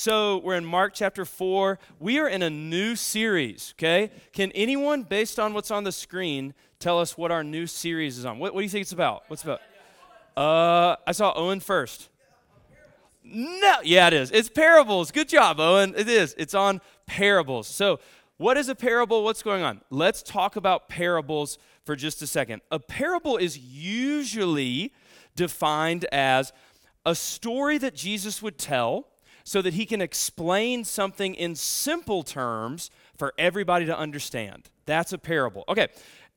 So we're in Mark chapter 4. We are in a new series, okay? Can anyone, based on what's on the screen, tell us what our new series is on? What, what do you think it's about? What's about? Uh, I saw Owen first. No, yeah, it is. It's parables. Good job, Owen. It is. It's on parables. So, what is a parable? What's going on? Let's talk about parables for just a second. A parable is usually defined as a story that Jesus would tell so that he can explain something in simple terms for everybody to understand. That's a parable. Okay,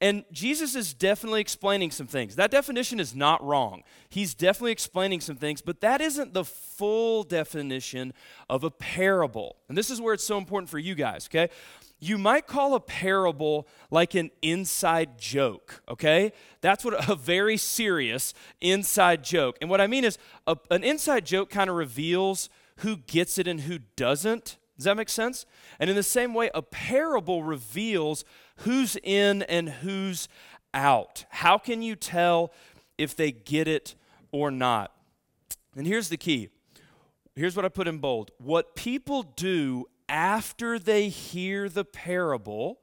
and Jesus is definitely explaining some things. That definition is not wrong. He's definitely explaining some things, but that isn't the full definition of a parable. And this is where it's so important for you guys, okay? You might call a parable like an inside joke, okay? That's what a very serious inside joke. And what I mean is, a, an inside joke kind of reveals who gets it and who doesn't. Does that make sense? And in the same way, a parable reveals who's in and who's out. How can you tell if they get it or not? And here's the key. Here's what I put in bold. What people do after they hear the parable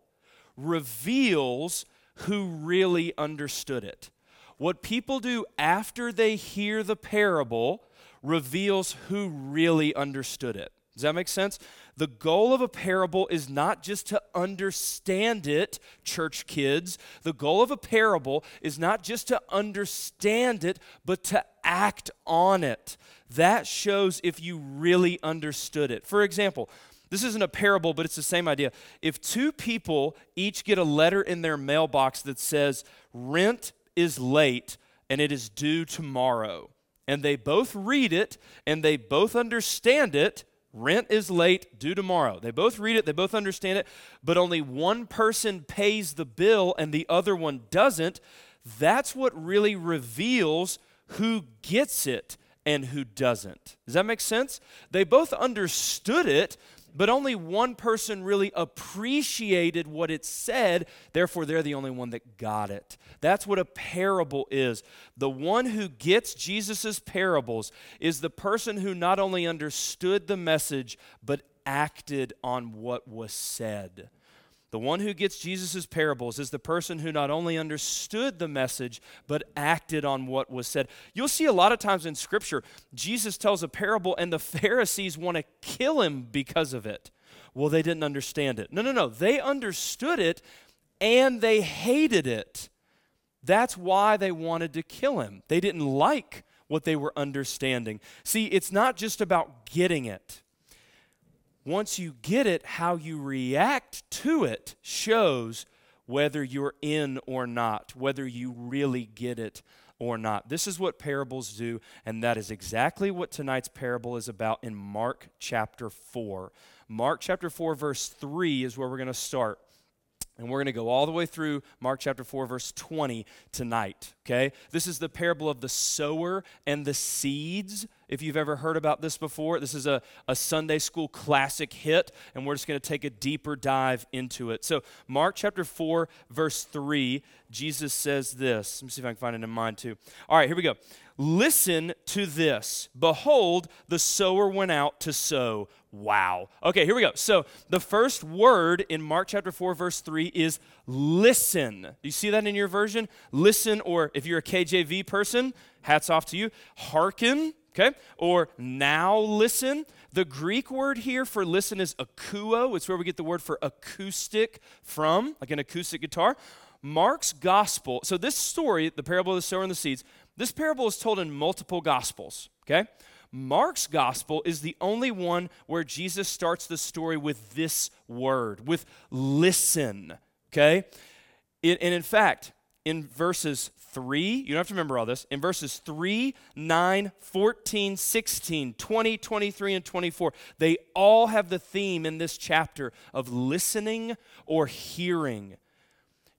reveals who really understood it. What people do after they hear the parable reveals who really understood it. Does that make sense? The goal of a parable is not just to understand it, church kids. The goal of a parable is not just to understand it, but to act on it. That shows if you really understood it. For example, this isn't a parable, but it's the same idea. If two people each get a letter in their mailbox that says, rent is late and it is due tomorrow, and they both read it and they both understand it, Rent is late, due tomorrow. They both read it, they both understand it, but only one person pays the bill and the other one doesn't. That's what really reveals who gets it and who doesn't. Does that make sense? They both understood it, but only one person really appreciated what it said, therefore, they're the only one that got it. That's what a parable is. The one who gets Jesus' parables is the person who not only understood the message, but acted on what was said. The one who gets Jesus' parables is the person who not only understood the message, but acted on what was said. You'll see a lot of times in Scripture, Jesus tells a parable and the Pharisees want to kill him because of it. Well, they didn't understand it. No, no, no. They understood it and they hated it. That's why they wanted to kill him. They didn't like what they were understanding. See, it's not just about getting it once you get it, how you react to it shows whether you're in or not, whether you really get it or not. This is what parables do, and that is exactly what tonight's parable is about in Mark chapter 4. Mark chapter 4, verse 3 is where we're going to start. And we're going to go all the way through Mark chapter 4, verse 20 tonight. Okay? This is the parable of the sower and the seeds. If you've ever heard about this before, this is a, a Sunday school classic hit, and we're just going to take a deeper dive into it. So, Mark chapter 4, verse 3, Jesus says this. Let me see if I can find it in mine too. All right, here we go. Listen to this. Behold, the sower went out to sow. Wow. Okay, here we go. So the first word in Mark chapter 4, verse 3 is listen. Do you see that in your version? Listen, or if you're a KJV person, hats off to you. Hearken, okay? Or now listen. The Greek word here for listen is akouo. It's where we get the word for acoustic from, like an acoustic guitar. Mark's gospel, so this story, the parable of the sower and the seeds, this parable is told in multiple gospels, okay? Mark's gospel is the only one where Jesus starts the story with this word, with listen, okay? It, and in fact, in verses 3, you don't have to remember all this, in verses 3, 9, 14, 16, 20, 23, and 24, they all have the theme in this chapter of listening or hearing.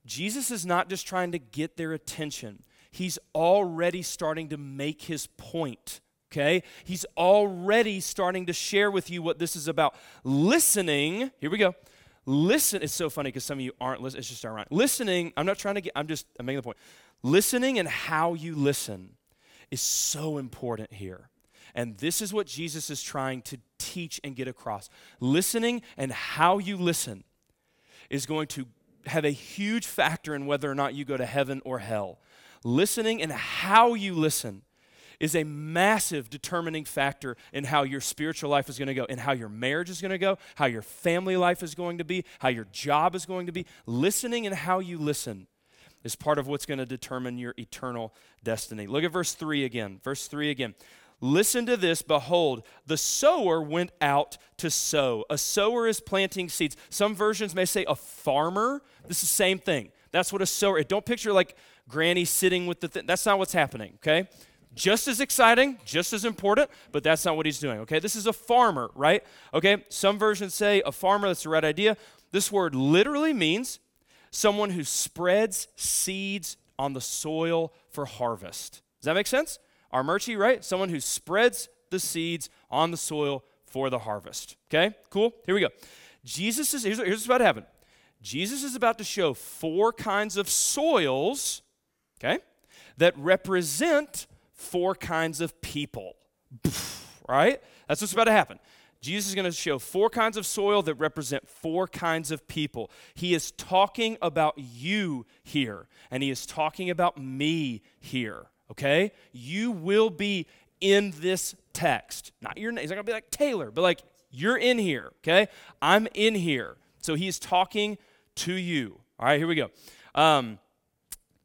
Jesus is not just trying to get their attention, he's already starting to make his point okay? He's already starting to share with you what this is about. Listening, here we go. Listen, it's so funny because some of you aren't listening. It's just ironic. Listening, I'm not trying to get, I'm just, I'm making the point. Listening and how you listen is so important here. And this is what Jesus is trying to teach and get across. Listening and how you listen is going to have a huge factor in whether or not you go to heaven or hell. Listening and how you listen is a massive determining factor in how your spiritual life is going to go, in how your marriage is going to go, how your family life is going to be, how your job is going to be. Listening and how you listen is part of what's going to determine your eternal destiny. Look at verse 3 again. Verse 3 again. Listen to this. Behold, the sower went out to sow. A sower is planting seeds. Some versions may say a farmer. This is the same thing. That's what a sower. Don't picture like granny sitting with the thing. That's not what's happening, okay? Just as exciting, just as important, but that's not what he's doing, okay? This is a farmer, right? Okay? Some versions say a farmer, that's the right idea. This word literally means someone who spreads seeds on the soil for harvest. Does that make sense? Our Murchie, right? Someone who spreads the seeds on the soil for the harvest. Okay, cool. Here we go. Jesus is, here's, here's what's about to happen Jesus is about to show four kinds of soils, okay, that represent four kinds of people. Right? That's what's about to happen. Jesus is going to show four kinds of soil that represent four kinds of people. He is talking about you here, and he is talking about me here, okay? You will be in this text. Not your name. He's not going to be like Taylor, but like you're in here, okay? I'm in here. So he's talking to you. All right, here we go. Um,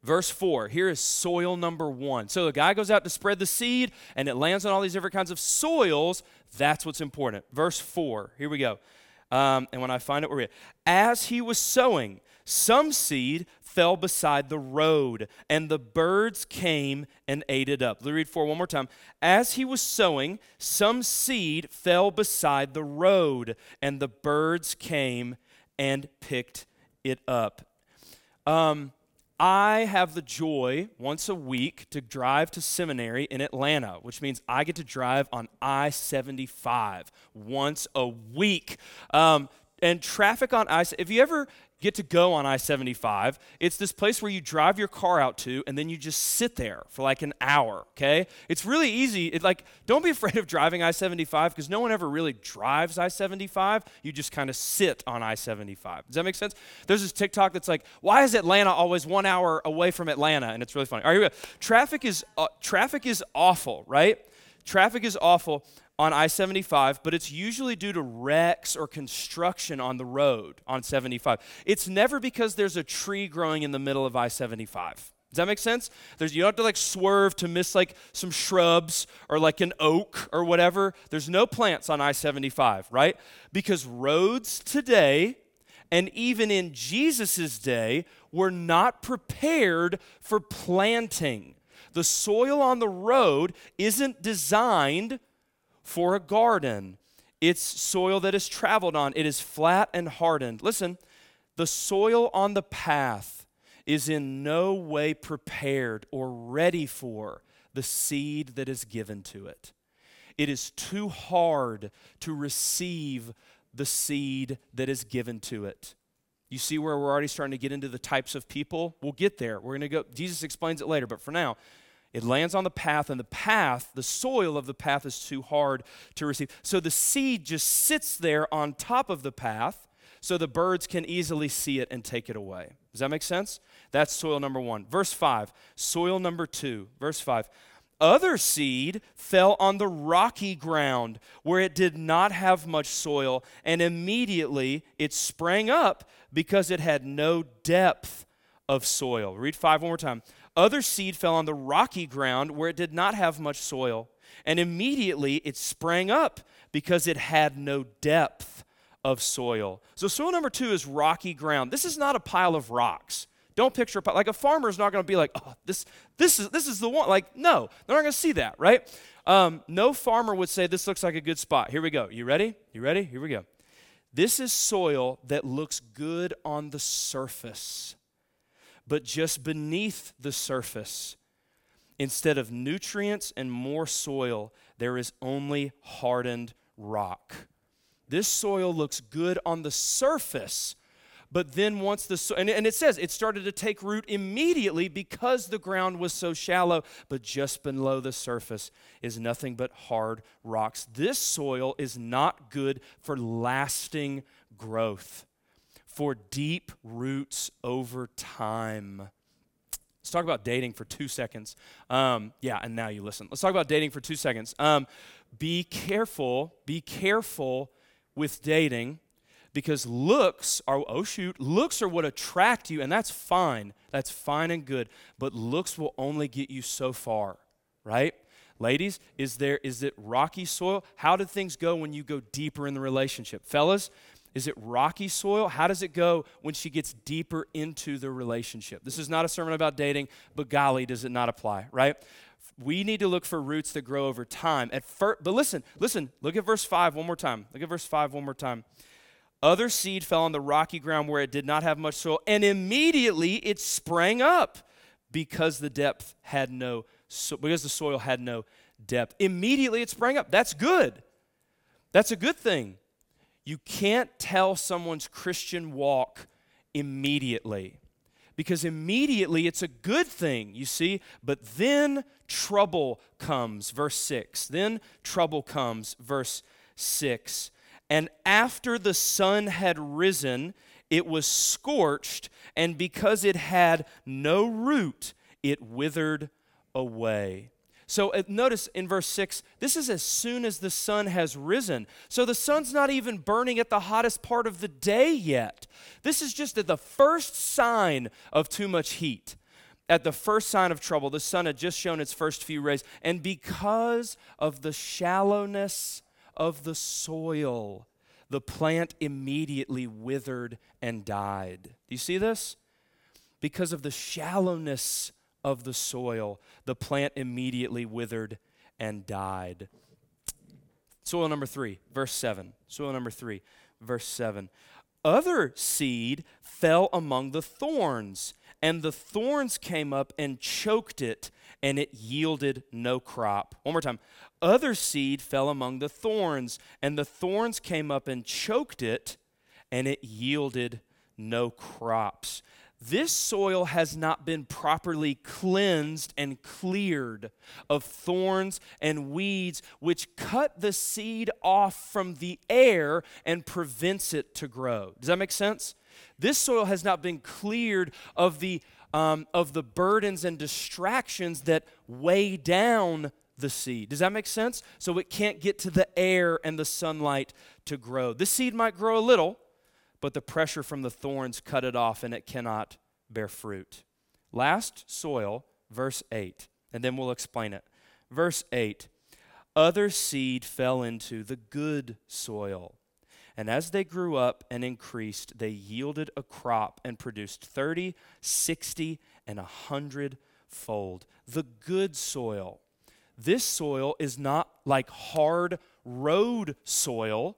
Verse 4, here is soil number one. So the guy goes out to spread the seed and it lands on all these different kinds of soils. That's what's important. Verse 4, here we go. Um, and when I find it, we're As he was sowing, some seed fell beside the road, and the birds came and ate it up. Let me read 4 one more time. As he was sowing, some seed fell beside the road, and the birds came and picked it up. Um, I have the joy once a week to drive to seminary in Atlanta, which means I get to drive on I 75 once a week. Um, and traffic on I, if you ever get to go on I 75. It's this place where you drive your car out to and then you just sit there for like an hour, okay? It's really easy. It, like, don't be afraid of driving I 75 because no one ever really drives I 75. You just kind of sit on I 75. Does that make sense? There's this TikTok that's like, why is Atlanta always one hour away from Atlanta? And it's really funny. All right, here we go. Traffic is, uh, traffic is awful, right? Traffic is awful on I 75, but it's usually due to wrecks or construction on the road on 75. It's never because there's a tree growing in the middle of I 75. Does that make sense? There's, you don't have to like swerve to miss like some shrubs or like an oak or whatever. There's no plants on I 75, right? Because roads today and even in Jesus' day were not prepared for planting. The soil on the road isn't designed for a garden. It's soil that is traveled on, it is flat and hardened. Listen, the soil on the path is in no way prepared or ready for the seed that is given to it. It is too hard to receive the seed that is given to it. You see where we're already starting to get into the types of people? We'll get there. We're going to go, Jesus explains it later, but for now, it lands on the path, and the path, the soil of the path, is too hard to receive. So the seed just sits there on top of the path so the birds can easily see it and take it away. Does that make sense? That's soil number one. Verse 5, soil number two. Verse 5. Other seed fell on the rocky ground where it did not have much soil, and immediately it sprang up because it had no depth of soil. Read 5 one more time. Other seed fell on the rocky ground where it did not have much soil, and immediately it sprang up because it had no depth of soil. So, soil number two is rocky ground. This is not a pile of rocks. Don't picture a pile. Like a farmer is not going to be like, oh, this, this, is, this is the one. Like, no, they're not going to see that, right? Um, no farmer would say, this looks like a good spot. Here we go. You ready? You ready? Here we go. This is soil that looks good on the surface but just beneath the surface, instead of nutrients and more soil, there is only hardened rock. This soil looks good on the surface, But then once the so- and, and it says it started to take root immediately because the ground was so shallow, but just below the surface is nothing but hard rocks. This soil is not good for lasting growth, for deep roots over time. Let's talk about dating for two seconds. Um, yeah, and now you listen. Let's talk about dating for two seconds. Um, be careful, be careful with dating because looks are, oh shoot, looks are what attract you, and that's fine. That's fine and good. But looks will only get you so far, right? Ladies, is there is it rocky soil? How did things go when you go deeper in the relationship? Fellas, is it rocky soil? How does it go when she gets deeper into the relationship? This is not a sermon about dating, but golly, does it not apply, right? We need to look for roots that grow over time. At first, but listen, listen, look at verse 5 one more time. Look at verse 5 one more time. Other seed fell on the rocky ground where it did not have much soil, and immediately it sprang up because the depth had no so, because the soil had no depth. Immediately it sprang up. That's good. That's a good thing. You can't tell someone's Christian walk immediately because immediately it's a good thing, you see, but then trouble comes, verse 6. Then trouble comes, verse 6. And after the sun had risen, it was scorched, and because it had no root, it withered away. So uh, notice in verse 6, this is as soon as the sun has risen. So the sun's not even burning at the hottest part of the day yet. This is just at the first sign of too much heat. At the first sign of trouble, the sun had just shown its first few rays. And because of the shallowness of the soil, the plant immediately withered and died. Do you see this? Because of the shallowness of the soil, the plant immediately withered and died. Soil number three, verse 7. Soil number three, verse 7. Other seed fell among the thorns, and the thorns came up and choked it, and it yielded no crop. One more time. Other seed fell among the thorns, and the thorns came up and choked it, and it yielded no crops this soil has not been properly cleansed and cleared of thorns and weeds, which cut the seed off from the air and prevents it to grow. Does that make sense? This soil has not been cleared of the, um, of the burdens and distractions that weigh down the seed. Does that make sense? So it can't get to the air and the sunlight to grow. This seed might grow a little, but the pressure from the thorns cut it off and it cannot bear fruit. Last soil, verse 8, and then we'll explain it. Verse 8 Other seed fell into the good soil. And as they grew up and increased, they yielded a crop and produced 30, 60, and a 100 fold. The good soil. This soil is not like hard road soil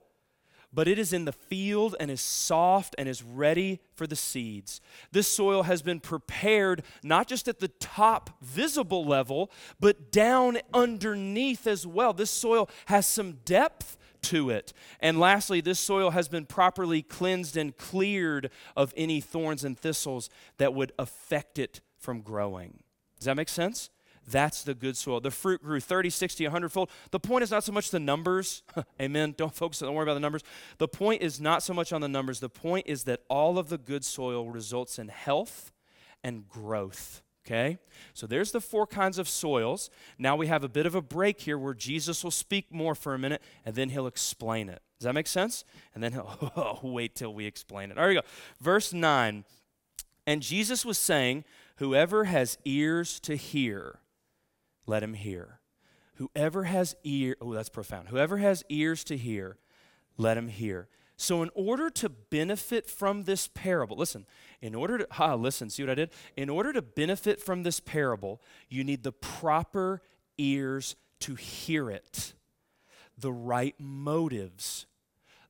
but it is in the field and is soft and is ready for the seeds. This soil has been prepared not just at the top visible level, but down underneath as well. This soil has some depth to it. And lastly, this soil has been properly cleansed and cleared of any thorns and thistles that would affect it from growing. Does that make sense? That's the good soil. The fruit grew 30, 60, 100 fold. The point is not so much the numbers. Amen. Don't focus, don't worry about the numbers. The point is not so much on the numbers. The point is that all of the good soil results in health and growth. Okay? So there's the four kinds of soils. Now we have a bit of a break here where Jesus will speak more for a minute and then he'll explain it. Does that make sense? And then he'll oh, wait till we explain it. All right, go. Verse 9. And Jesus was saying, Whoever has ears to hear, let him hear. Whoever has ear, oh, that's profound. Whoever has ears to hear, let him hear. So, in order to benefit from this parable, listen, in order to, ha, listen, see what I did? In order to benefit from this parable, you need the proper ears to hear it, the right motives,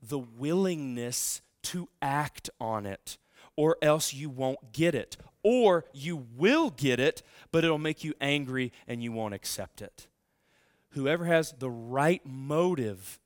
the willingness to act on it, or else you won't get it or you will get it, but it'll make you angry and you won't accept it. Whoever has the right motive,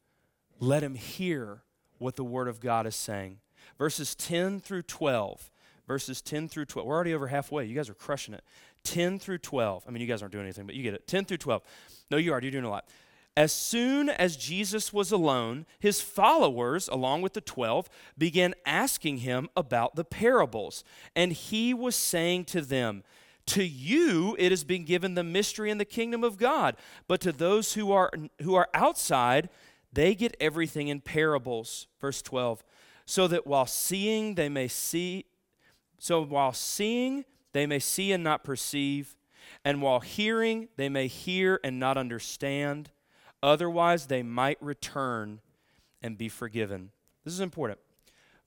let him hear what the Word of God is saying. verses 10 through 12. Verses 10 through 12. We're already over halfway. You guys are crushing it. 10 through 12. I mean, you guys aren't doing anything, but you get it. 10 through 12. No, you are. You're doing a lot. As soon as Jesus was alone, his followers, along with the twelve, began asking him about the parables. And he was saying to them, To you it has been given the mystery in the kingdom of God, but to those who are, who are outside, they get everything in parables. Verse 12. So that while seeing, they may see, so while seeing, they may see and not perceive, and while hearing, they may hear and not understand Otherwise, they might return and be forgiven. This is important.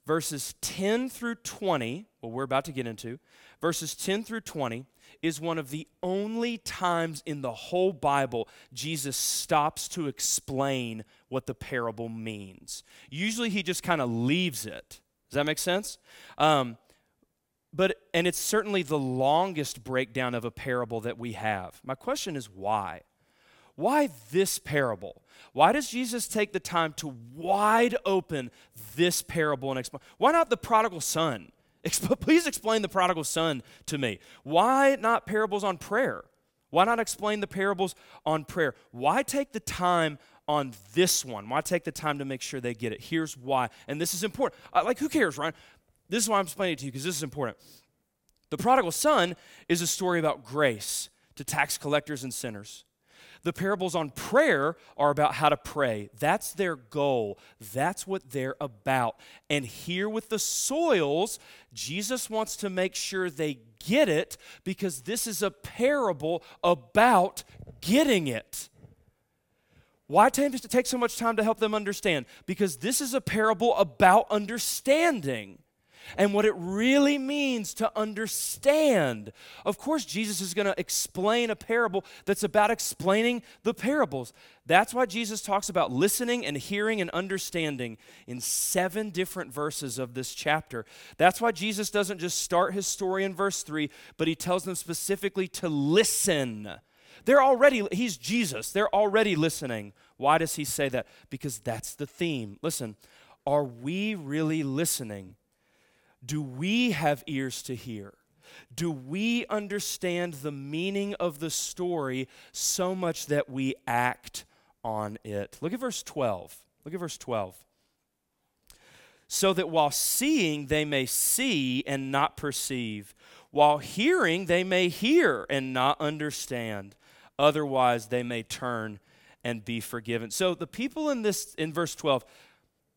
Verses 10 through 20, what we're about to get into, verses 10 through 20 is one of the only times in the whole Bible Jesus stops to explain what the parable means. Usually he just kind of leaves it. Does that make sense? Um, but and it's certainly the longest breakdown of a parable that we have. My question is why? Why this parable? Why does Jesus take the time to wide open this parable and explain? Why not the prodigal son? Please explain the prodigal son to me. Why not parables on prayer? Why not explain the parables on prayer? Why take the time on this one? Why take the time to make sure they get it? Here's why. And this is important. Uh, like, who cares, Ryan? This is why I'm explaining it to you because this is important. The prodigal son is a story about grace to tax collectors and sinners. The parables on prayer are about how to pray. That's their goal. That's what they're about. And here with the soils, Jesus wants to make sure they get it because this is a parable about getting it. Why does it take so much time to help them understand? Because this is a parable about understanding and what it really means to understand. Of course, Jesus is going to explain a parable that's about explaining the parables. That's why Jesus talks about listening and hearing and understanding in seven different verses of this chapter. That's why Jesus doesn't just start his story in verse 3, but he tells them specifically to listen. They're already, he's Jesus. They're already listening. Why does he say that? Because that's the theme. Listen, are we really listening do we have ears to hear? Do we understand the meaning of the story so much that we act on it? Look at verse 12. Look at verse 12. So that while seeing, they may see and not perceive, while hearing, they may hear and not understand. Otherwise, they may turn and be forgiven. So the people in this, in verse 12,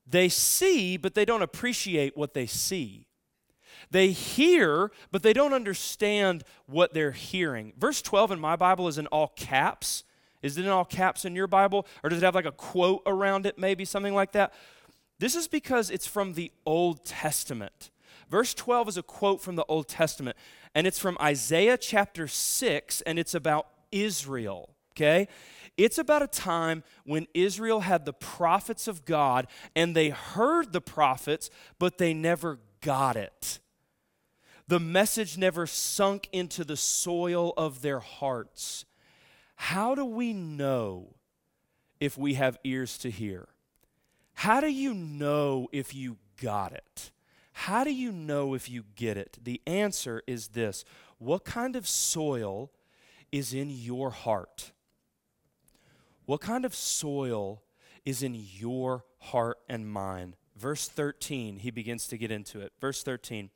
they see, but they don't appreciate what they see. They hear, but they don't understand what they're hearing. Verse 12 in my Bible is in all caps. Is it in all caps in your Bible? Or does it have like a quote around it, maybe something like that? This is because it's from the Old Testament. Verse 12 is a quote from the Old Testament, and it's from Isaiah chapter 6, and it's about Israel, okay? It's about a time when Israel had the prophets of God, and they heard the prophets, but they never got it the message never sunk into the soil of their hearts. How do we know if we have ears to hear? How do you know if you got it? How do you know if you get it? The answer is this What kind of soil is in your heart? What kind of soil is in your heart and mind? Verse 13, he begins to get into it. Verse 13.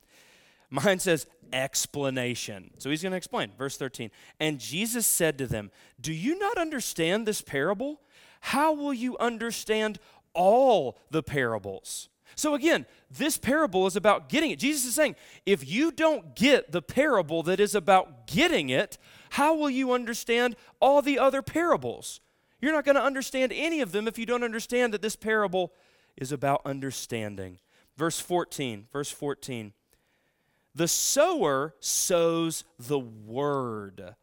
Mine says explanation. So he's going to explain. Verse 13. And Jesus said to them, Do you not understand this parable? How will you understand all the parables? So again, this parable is about getting it. Jesus is saying, if you don't get the parable that is about getting it, how will you understand all the other parables? You're not going to understand any of them if you don't understand that this parable is about understanding. Verse 14, verse 14. The sower sows the word.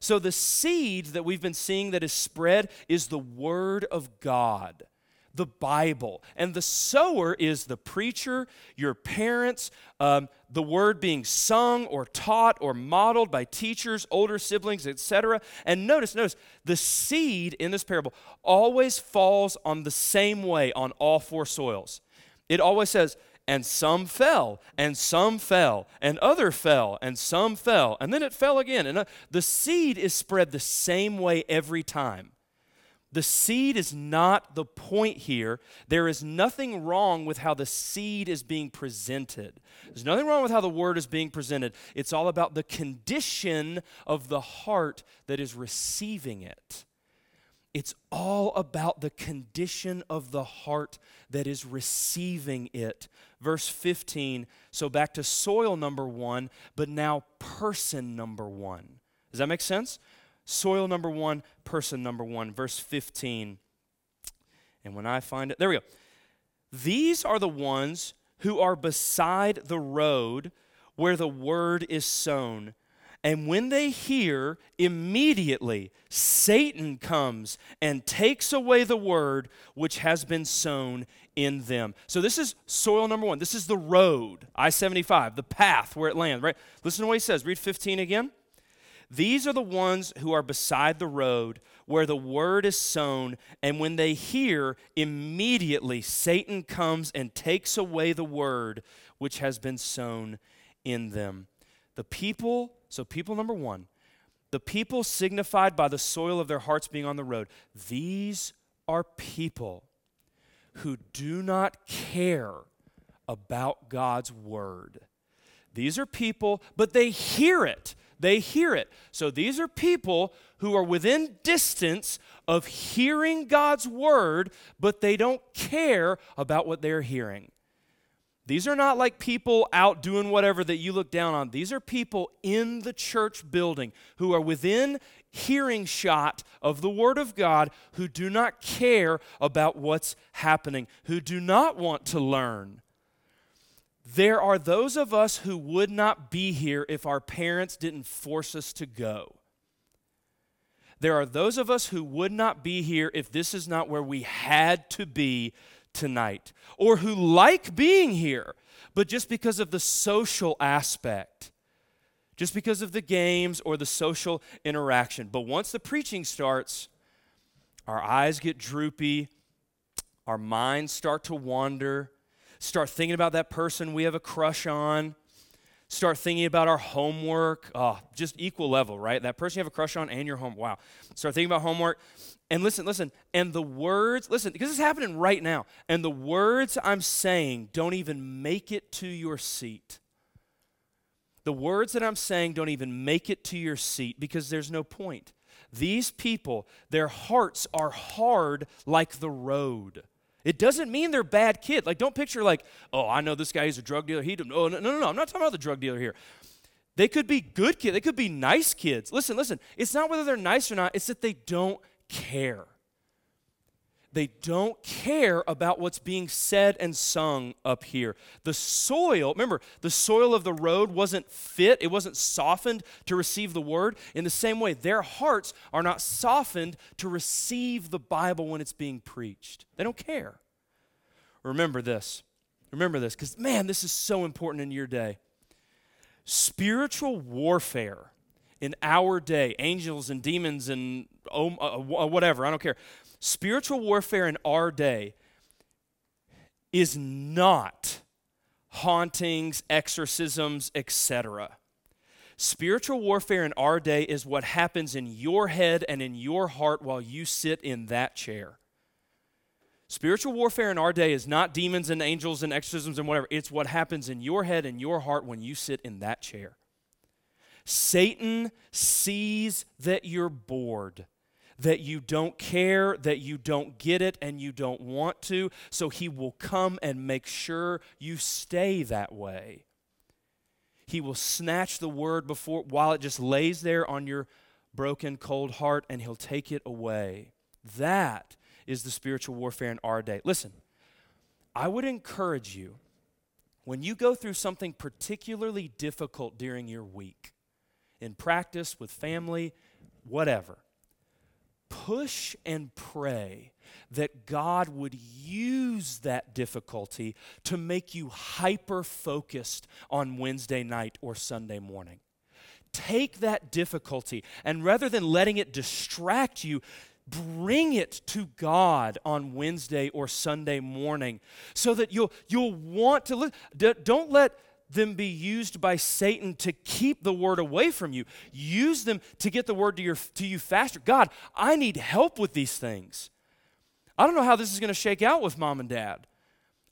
So the seed that we've been seeing that is spread is the word of God, the Bible. And the sower is the preacher, your parents, um, the word being sung or taught or modeled by teachers, older siblings, etc. And notice, notice, the seed in this parable always falls on the same way on all four soils. It always says, and some fell, and some fell, and other fell, and some fell, and then it fell again. And uh, the seed is spread the same way every time. The seed is not the point here. There is nothing wrong with how the seed is being presented. There's nothing wrong with how the word is being presented. It's all about the condition of the heart that is receiving it. It's all about the condition of the heart that is receiving it. Verse 15, so back to soil number one, but now person number one. Does that make sense? Soil number one, person number one. Verse 15. And when I find it, there we go. These are the ones who are beside the road where the word is sown. And when they hear, immediately Satan comes and takes away the word which has been sown in them. So this is soil number one. This is the road, I 75, the path where it lands, right? Listen to what he says. Read 15 again. These are the ones who are beside the road where the word is sown, and when they hear, immediately Satan comes and takes away the word which has been sown in them. The people, so people number one, the people signified by the soil of their hearts being on the road, these are people who do not care about God's word. These are people, but they hear it. They hear it. So these are people who are within distance of hearing God's word, but they don't care about what they're hearing. These are not like people out doing whatever that you look down on. These are people in the church building who are within hearing shot of the Word of God who do not care about what's happening, who do not want to learn. There are those of us who would not be here if our parents didn't force us to go. There are those of us who would not be here if this is not where we had to be tonight, or who like being here, but just because of the social aspect, just because of the games or the social interaction. But once the preaching starts, our eyes get droopy, our minds start to wander Start thinking about that person we have a crush on. Start thinking about our homework. Oh, just equal level, right? That person you have a crush on and your home. Wow. Start thinking about homework. And listen, listen. And the words, listen, because it's happening right now. And the words I'm saying don't even make it to your seat. The words that I'm saying don't even make it to your seat because there's no point. These people, their hearts are hard like the road. It doesn't mean they're bad kids. Like, don't picture like, oh, I know this guy. He's a drug dealer. He. Oh, no, no, no. I'm not talking about the drug dealer here. They could be good kids. They could be nice kids. Listen, listen. It's not whether they're nice or not. It's that they don't care. They don't care about what's being said and sung up here. The soil, remember, the soil of the road wasn't fit, it wasn't softened to receive the word. In the same way, their hearts are not softened to receive the Bible when it's being preached. They don't care. Remember this. Remember this, because man, this is so important in your day. Spiritual warfare in our day, angels and demons and oh, uh, whatever, I don't care Spiritual warfare in our day is not hauntings, exorcisms, etc. Spiritual warfare in our day is what happens in your head and in your heart while you sit in that chair. Spiritual warfare in our day is not demons and angels and exorcisms and whatever. It's what happens in your head and your heart when you sit in that chair. Satan sees that you're bored that you don't care, that you don't get it, and you don't want to. So he will come and make sure you stay that way. He will snatch the word before while it just lays there on your broken, cold heart, and he'll take it away. That is the spiritual warfare in our day. Listen, I would encourage you when you go through something particularly difficult during your week, in practice, with family, whatever push and pray that God would use that difficulty to make you hyper focused on Wednesday night or Sunday morning. Take that difficulty and rather than letting it distract you, bring it to God on Wednesday or Sunday morning so that you'll, you'll want to li- don't let them be used by Satan to keep the word away from you. Use them to get the word to, your, to you faster. God, I need help with these things. I don't know how this is going to shake out with mom and dad.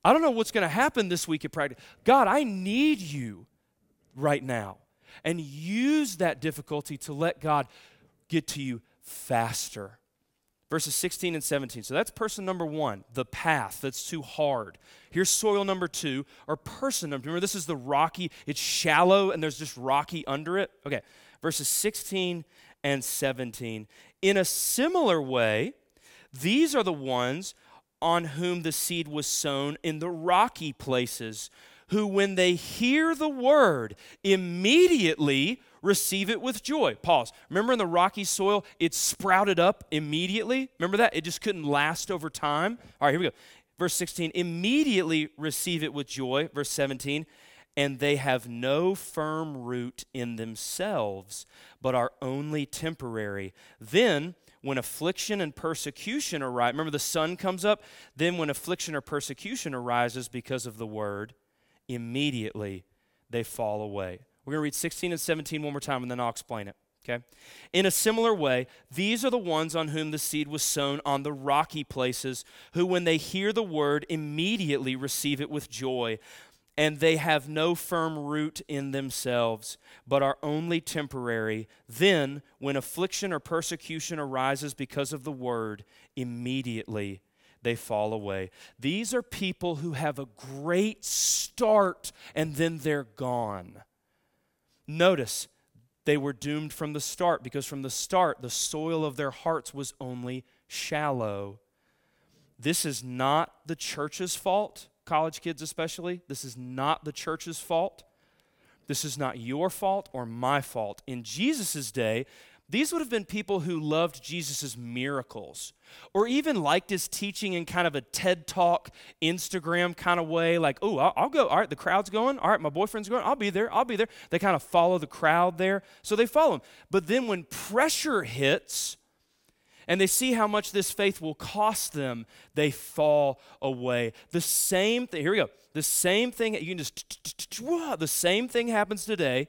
I don't know what's going to happen this week at practice. God, I need you right now. And use that difficulty to let God get to you faster. Verses 16 and 17. So that's person number one, the path that's too hard. Here's soil number two, or person number. Remember, this is the rocky, it's shallow and there's just rocky under it. Okay, verses 16 and 17. In a similar way, these are the ones on whom the seed was sown in the rocky places, who, when they hear the word, immediately receive it with joy. Pause. Remember in the rocky soil, it sprouted up immediately? Remember that? It just couldn't last over time? All right, here we go. Verse 16, immediately receive it with joy. Verse 17, and they have no firm root in themselves, but are only temporary. Then, when affliction and persecution arise, remember the sun comes up? Then, when affliction or persecution arises because of the word, immediately they fall away. We're going to read 16 and 17 one more time and then I'll explain it. Okay? In a similar way, these are the ones on whom the seed was sown on the rocky places, who, when they hear the word, immediately receive it with joy. And they have no firm root in themselves, but are only temporary. Then, when affliction or persecution arises because of the word, immediately they fall away. These are people who have a great start and then they're gone. Notice, they were doomed from the start because from the start, the soil of their hearts was only shallow. This is not the church's fault, college kids especially. This is not the church's fault. This is not your fault or my fault. In Jesus' day, these would have been people who loved Jesus' miracles or even liked his teaching in kind of a TED Talk, Instagram kind of way. Like, oh, I'll, I'll, go. All right, the crowd's going. All right, my boyfriend's going. I'll be there. I'll be there. They kind of follow the crowd there. So they follow him. But then when pressure hits and they see how much this faith will cost them, they fall away. The same thing, here we go. The same thing, you can just, the same thing happens today,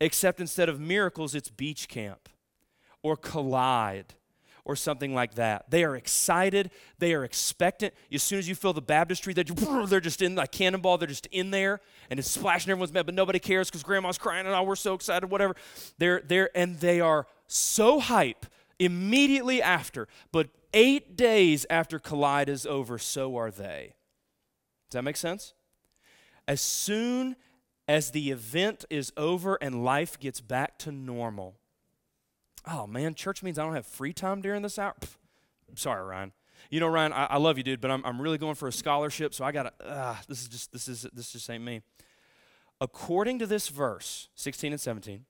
except instead of miracles, it's beach camp or collide or something like that. They are excited, they are expectant. As soon as you feel the baptistry, they're just, they're just in like cannonball, they're just in there and it's splashing everyone's mouth, but nobody cares because grandma's crying and oh, we're so excited, whatever. They're there and they are so hype immediately after, but eight days after Collide is over, so are they. Does that make sense? As soon as the event is over and life gets back to normal, oh man, church means I don't have free time during this hour. Sorry, Ryan. You know, Ryan, I, I, love you, dude, but I'm, I'm really going for a scholarship, so I gotta. Uh, this is just this is this just ain't me. According to this verse, 16 and 17,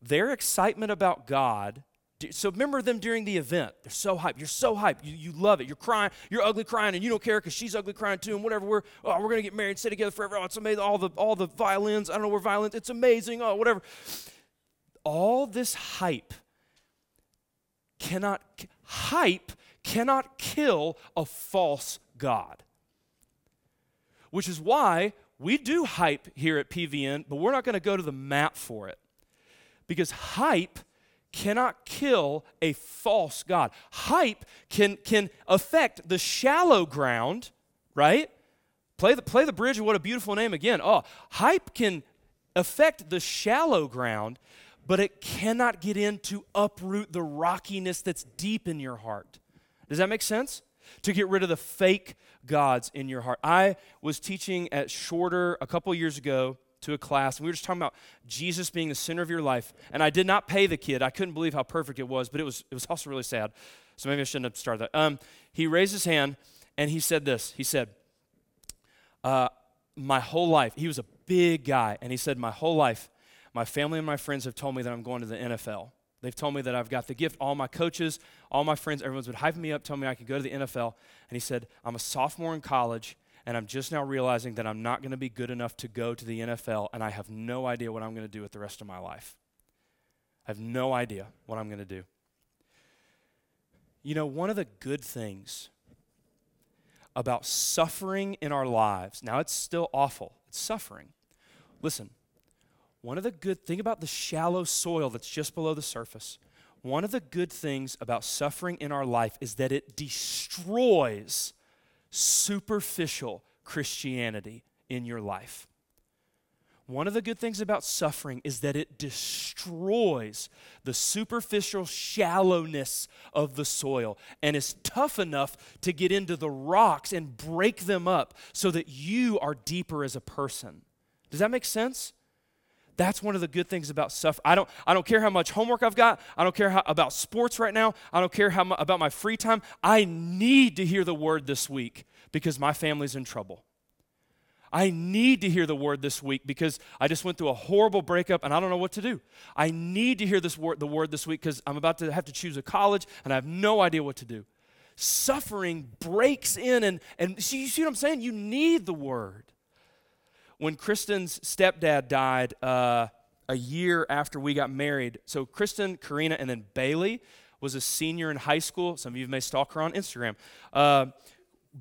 their excitement about God. So remember them during the event. They're so hyped. You're so hyped. You, you love it. You're crying. You're ugly crying, and you don't care because she's ugly crying too. And whatever. We're oh, we're gonna get married, stay together forever. Oh, it's amazing. All the all the violins. I don't know where violins. It's amazing. Oh, whatever. All this hype cannot, hype cannot kill a false God. Which is why we do hype here at PVN, but we're not going to go to the map for it. Because hype cannot kill a false God. Hype can, can affect the shallow ground, right? Play the, play the bridge of what a beautiful name again. Oh, hype can affect the shallow ground, but it cannot get in to uproot the rockiness that's deep in your heart. Does that make sense? To get rid of the fake gods in your heart. I was teaching at Shorter a couple years ago to a class, and we were just talking about Jesus being the center of your life. And I did not pay the kid. I couldn't believe how perfect it was, but it was, it was also really sad. So maybe I shouldn't have started that. Um, he raised his hand and he said this. He said, uh, My whole life, he was a big guy, and he said, My whole life, my family and my friends have told me that I'm going to the NFL. They've told me that I've got the gift. All my coaches, all my friends, everyone's been hyping me up, telling me I could go to the NFL. And he said, I'm a sophomore in college, and I'm just now realizing that I'm not going to be good enough to go to the NFL, and I have no idea what I'm going to do with the rest of my life. I have no idea what I'm going to do. You know, one of the good things about suffering in our lives, now it's still awful, it's suffering. Listen, one of the good think about the shallow soil that's just below the surface. One of the good things about suffering in our life is that it destroys superficial Christianity in your life. One of the good things about suffering is that it destroys the superficial shallowness of the soil and is tough enough to get into the rocks and break them up so that you are deeper as a person. Does that make sense? That's one of the good things about suffering. I don't, I don't care how much homework I've got. I don't care how, about sports right now. I don't care how, about my free time. I need to hear the word this week because my family's in trouble. I need to hear the word this week because I just went through a horrible breakup and I don't know what to do. I need to hear this word, the word this week because I'm about to have to choose a college and I have no idea what to do. Suffering breaks in and, and you see what I'm saying? You need the word. When Kristen's stepdad died uh, a year after we got married, so Kristen, Karina, and then Bailey was a senior in high school. Some of you may stalk her on Instagram. Uh,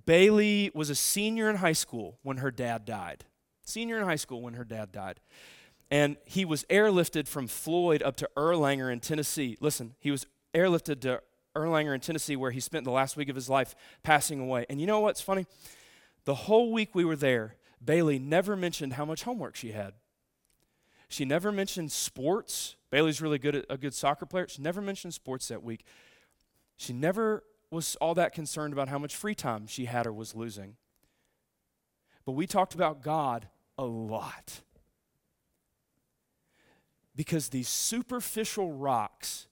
Bailey was a senior in high school when her dad died. Senior in high school when her dad died. And he was airlifted from Floyd up to Erlanger in Tennessee. Listen, he was airlifted to Erlanger in Tennessee where he spent the last week of his life passing away. And you know what's funny? The whole week we were there, Bailey never mentioned how much homework she had. She never mentioned sports. Bailey's really good at a good soccer player. She never mentioned sports that week. She never was all that concerned about how much free time she had or was losing. But we talked about God a lot. Because these superficial rocks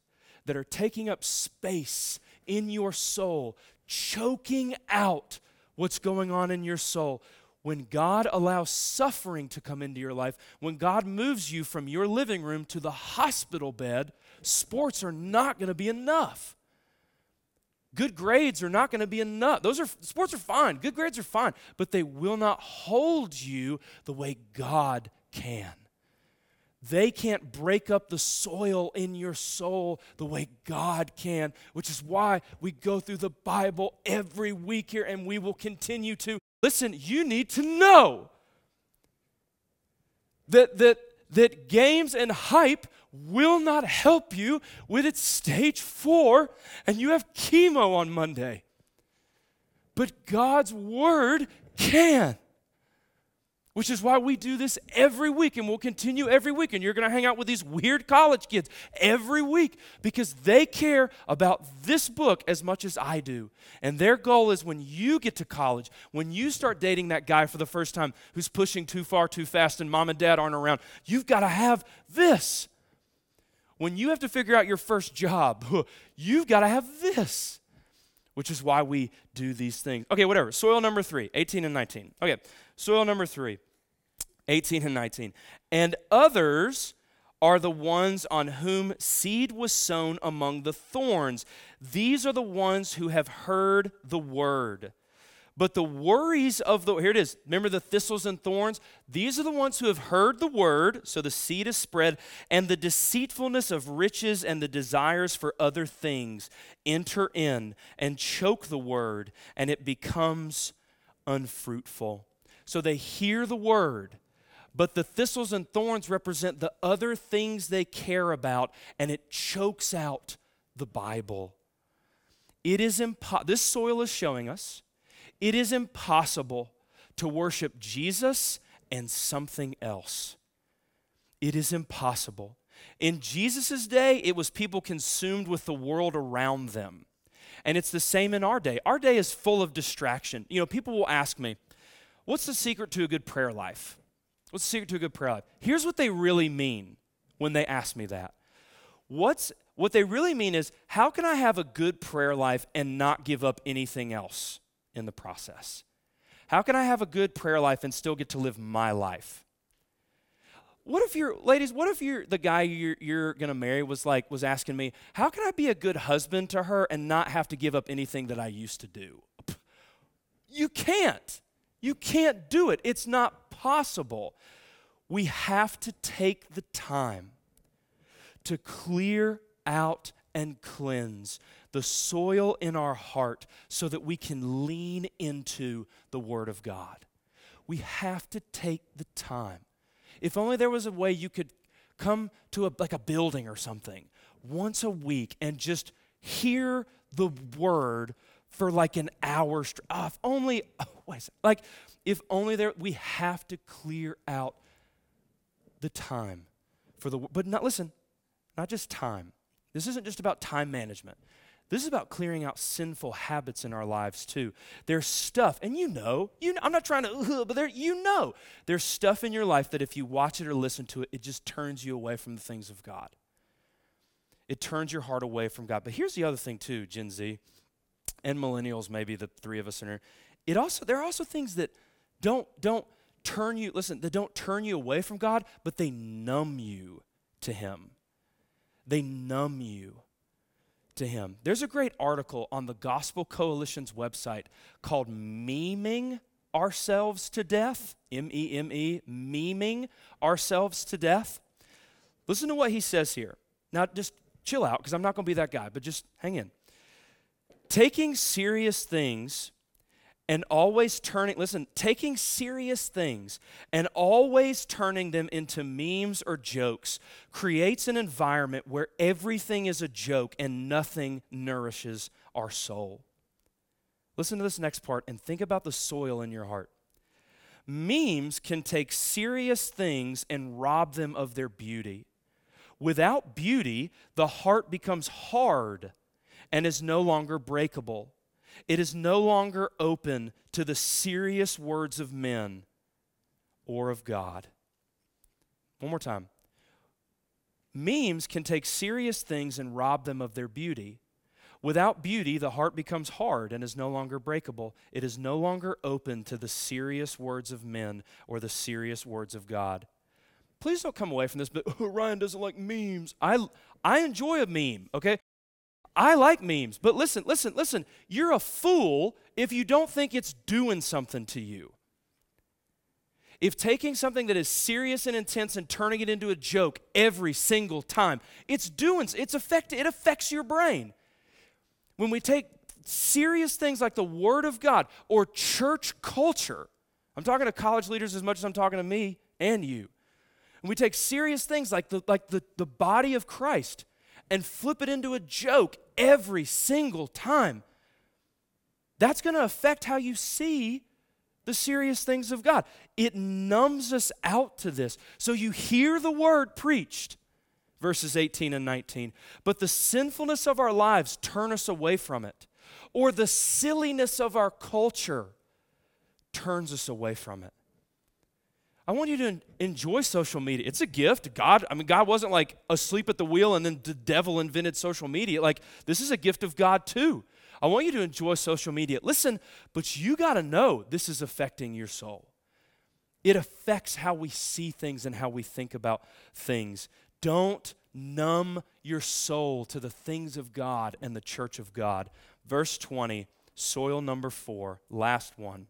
that are taking up space in your soul, choking out what's going on in your soul, when God allows suffering to come into your life, when God moves you from your living room to the hospital bed, sports are not going to be enough. Good grades are not going to be enough. Those are sports are fine. Good grades are fine, but they will not hold you the way God can. They can't break up the soil in your soul the way God can, which is why we go through the Bible every week here and we will continue to. Listen, you need to know that that that games and hype will not help you with its stage four and you have chemo on Monday. But God's word can. Which is why we do this every week and we'll continue every week. And you're going to hang out with these weird college kids every week because they care about this book as much as I do. And their goal is when you get to college, when you start dating that guy for the first time who's pushing too far too fast and mom and dad aren't around, you've got to have this. When you have to figure out your first job, you've got to have this which is why we do these things. Okay, whatever. Soil number three, 18 and 19. Okay, soil number three. 18 and 19. And others are the ones on whom seed was sown among the thorns. These are the ones who have heard the word. But the worries of the, here it is, remember the thistles and thorns? These are the ones who have heard the word, so the seed is spread, and the deceitfulness of riches and the desires for other things enter in and choke the word, and it becomes unfruitful. So they hear the word, but the thistles and thorns represent the other things they care about, and it chokes out the Bible. It is impo- this soil is showing us it is impossible to worship Jesus and something else. It is impossible. In Jesus' day, it was people consumed with the world around them. And it's the same in our day. Our day is full of distraction. You know, people will ask me, What's the secret to a good prayer life? What's the secret to a good prayer life? Here's what they really mean when they ask me that. What's what they really mean is how can I have a good prayer life and not give up anything else in the process? How can I have a good prayer life and still get to live my life? What if you're, ladies, what if you're the guy you're, you're gonna marry was like, was asking me, how can I be a good husband to her and not have to give up anything that I used to do? You can't. You can't do it. It's not possible. We have to take the time to clear out and cleanse the soil in our heart so that we can lean into the Word of God. We have to take the time. If only there was a way you could come to a, like a building or something once a week and just hear the Word for like an hour. Str- oh, if only, oh, like, if only there, we have to clear out the time for the, but not, listen, not just time. This isn't just about time management. This is about clearing out sinful habits in our lives too. There's stuff, and you know, you know, I'm not trying to, but there, you know, there's stuff in your life that if you watch it or listen to it, it just turns you away from the things of God. It turns your heart away from God. But here's the other thing too, Gen Z and millennials, maybe the three of us in here. It also there are also things that don't don't turn you. Listen, that don't turn you away from God, but they numb you to Him. They numb you to him. There's a great article on the Gospel Coalition's website called Meming Ourselves to Death. M E M E, meming ourselves to death. Listen to what he says here. Now, just chill out because I'm not going to be that guy, but just hang in. Taking serious things and always turning, listen, taking serious things and always turning them into memes or jokes creates an environment where everything is a joke and nothing nourishes our soul. Listen to this next part and think about the soil in your heart. Memes can take serious things and rob them of their beauty. Without beauty, the heart becomes hard and is no longer breakable. It is no longer open to the serious words of men or of God. One more time. Memes can take serious things and rob them of their beauty. Without beauty, the heart becomes hard and is no longer breakable. It is no longer open to the serious words of men or the serious words of God. Please don't come away from this, but oh, Ryan doesn't like memes. I, I enjoy a meme, okay? I like memes, but listen, listen, listen. You're a fool if you don't think it's doing something to you. If taking something that is serious and intense and turning it into a joke every single time, it's doing it's affect it affects your brain. When we take serious things like the word of God or church culture, I'm talking to college leaders as much as I'm talking to me and you. And we take serious things like the like the, the body of Christ and flip it into a joke every single time, that's going to affect how you see the serious things of God. It numbs us out to this. So you hear the word preached, verses 18 and 19, but the sinfulness of our lives turn us away from it, or the silliness of our culture turns us away from it. I want you to enjoy social media. It's a gift. God, I mean, God wasn't like asleep at the wheel and then the devil invented social media. Like, this is a gift of God too. I want you to enjoy social media. Listen, but you got to know this is affecting your soul. It affects how we see things and how we think about things. Don't numb your soul to the things of God and the church of God. Verse 20, soil number four, last one.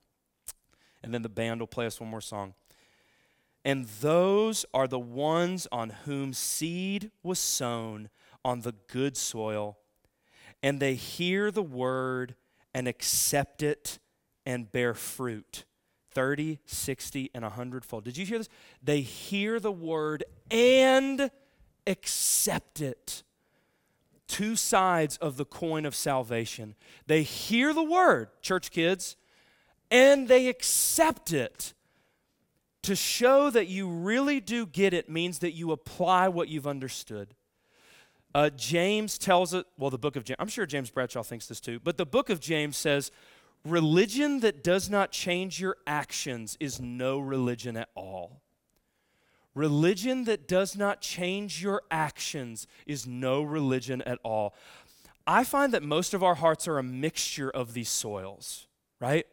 And then the band will play us one more song. And those are the ones on whom seed was sown on the good soil. And they hear the word and accept it and bear fruit 30, 60, and 100 fold. Did you hear this? They hear the word and accept it. Two sides of the coin of salvation. They hear the word, church kids, and they accept it to show that you really do get it means that you apply what you've understood. Uh, James tells it, well, the book of James, I'm sure James Bradshaw thinks this too, but the book of James says, religion that does not change your actions is no religion at all. Religion that does not change your actions is no religion at all. I find that most of our hearts are a mixture of these soils, right?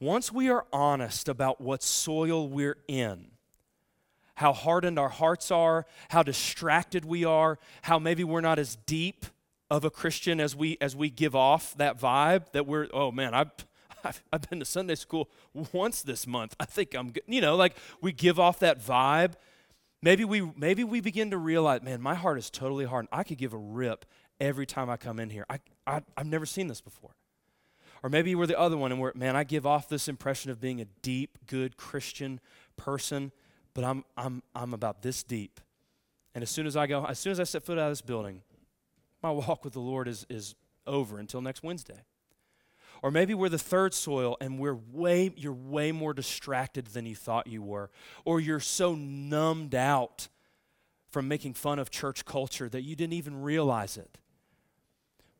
Once we are honest about what soil we're in, how hardened our hearts are, how distracted we are, how maybe we're not as deep of a Christian as we as we give off that vibe that we're oh man I've I've, I've been to Sunday school once this month I think I'm good you know like we give off that vibe maybe we maybe we begin to realize man my heart is totally hardened I could give a rip every time I come in here. I, I, I've never seen this before. Or maybe we're the other one and we're, man, I give off this impression of being a deep, good Christian person, but I'm, I'm, I'm about this deep. And as soon as I go, as soon as I set foot out of this building, my walk with the Lord is, is over until next Wednesday. Or maybe we're the third soil and we're way, you're way more distracted than you thought you were. Or you're so numbed out from making fun of church culture that you didn't even realize it.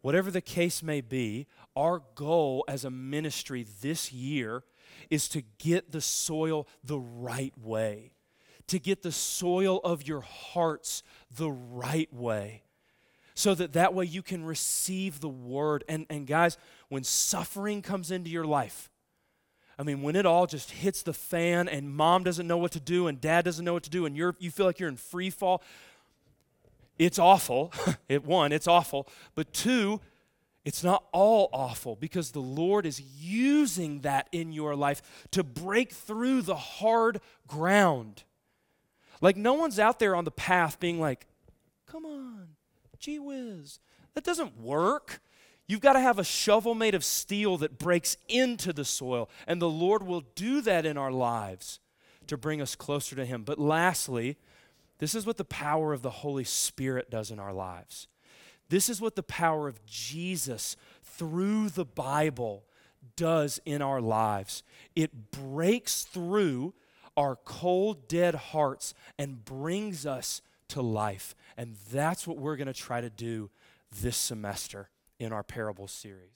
Whatever the case may be, our goal as a ministry this year is to get the soil the right way, to get the soil of your hearts the right way so that that way you can receive the word. And, and guys, when suffering comes into your life, I mean, when it all just hits the fan and mom doesn't know what to do and dad doesn't know what to do and you're, you feel like you're in free fall, it's awful. it, one, it's awful. But two, it's not all awful because the Lord is using that in your life to break through the hard ground. Like, no one's out there on the path being like, come on, Gee whiz. That doesn't work. You've got to have a shovel made of steel that breaks into the soil, and the Lord will do that in our lives to bring us closer to Him. But lastly, this is what the power of the Holy Spirit does in our lives. This is what the power of Jesus through the Bible does in our lives. It breaks through our cold, dead hearts and brings us to life. And that's what we're going to try to do this semester in our parable series.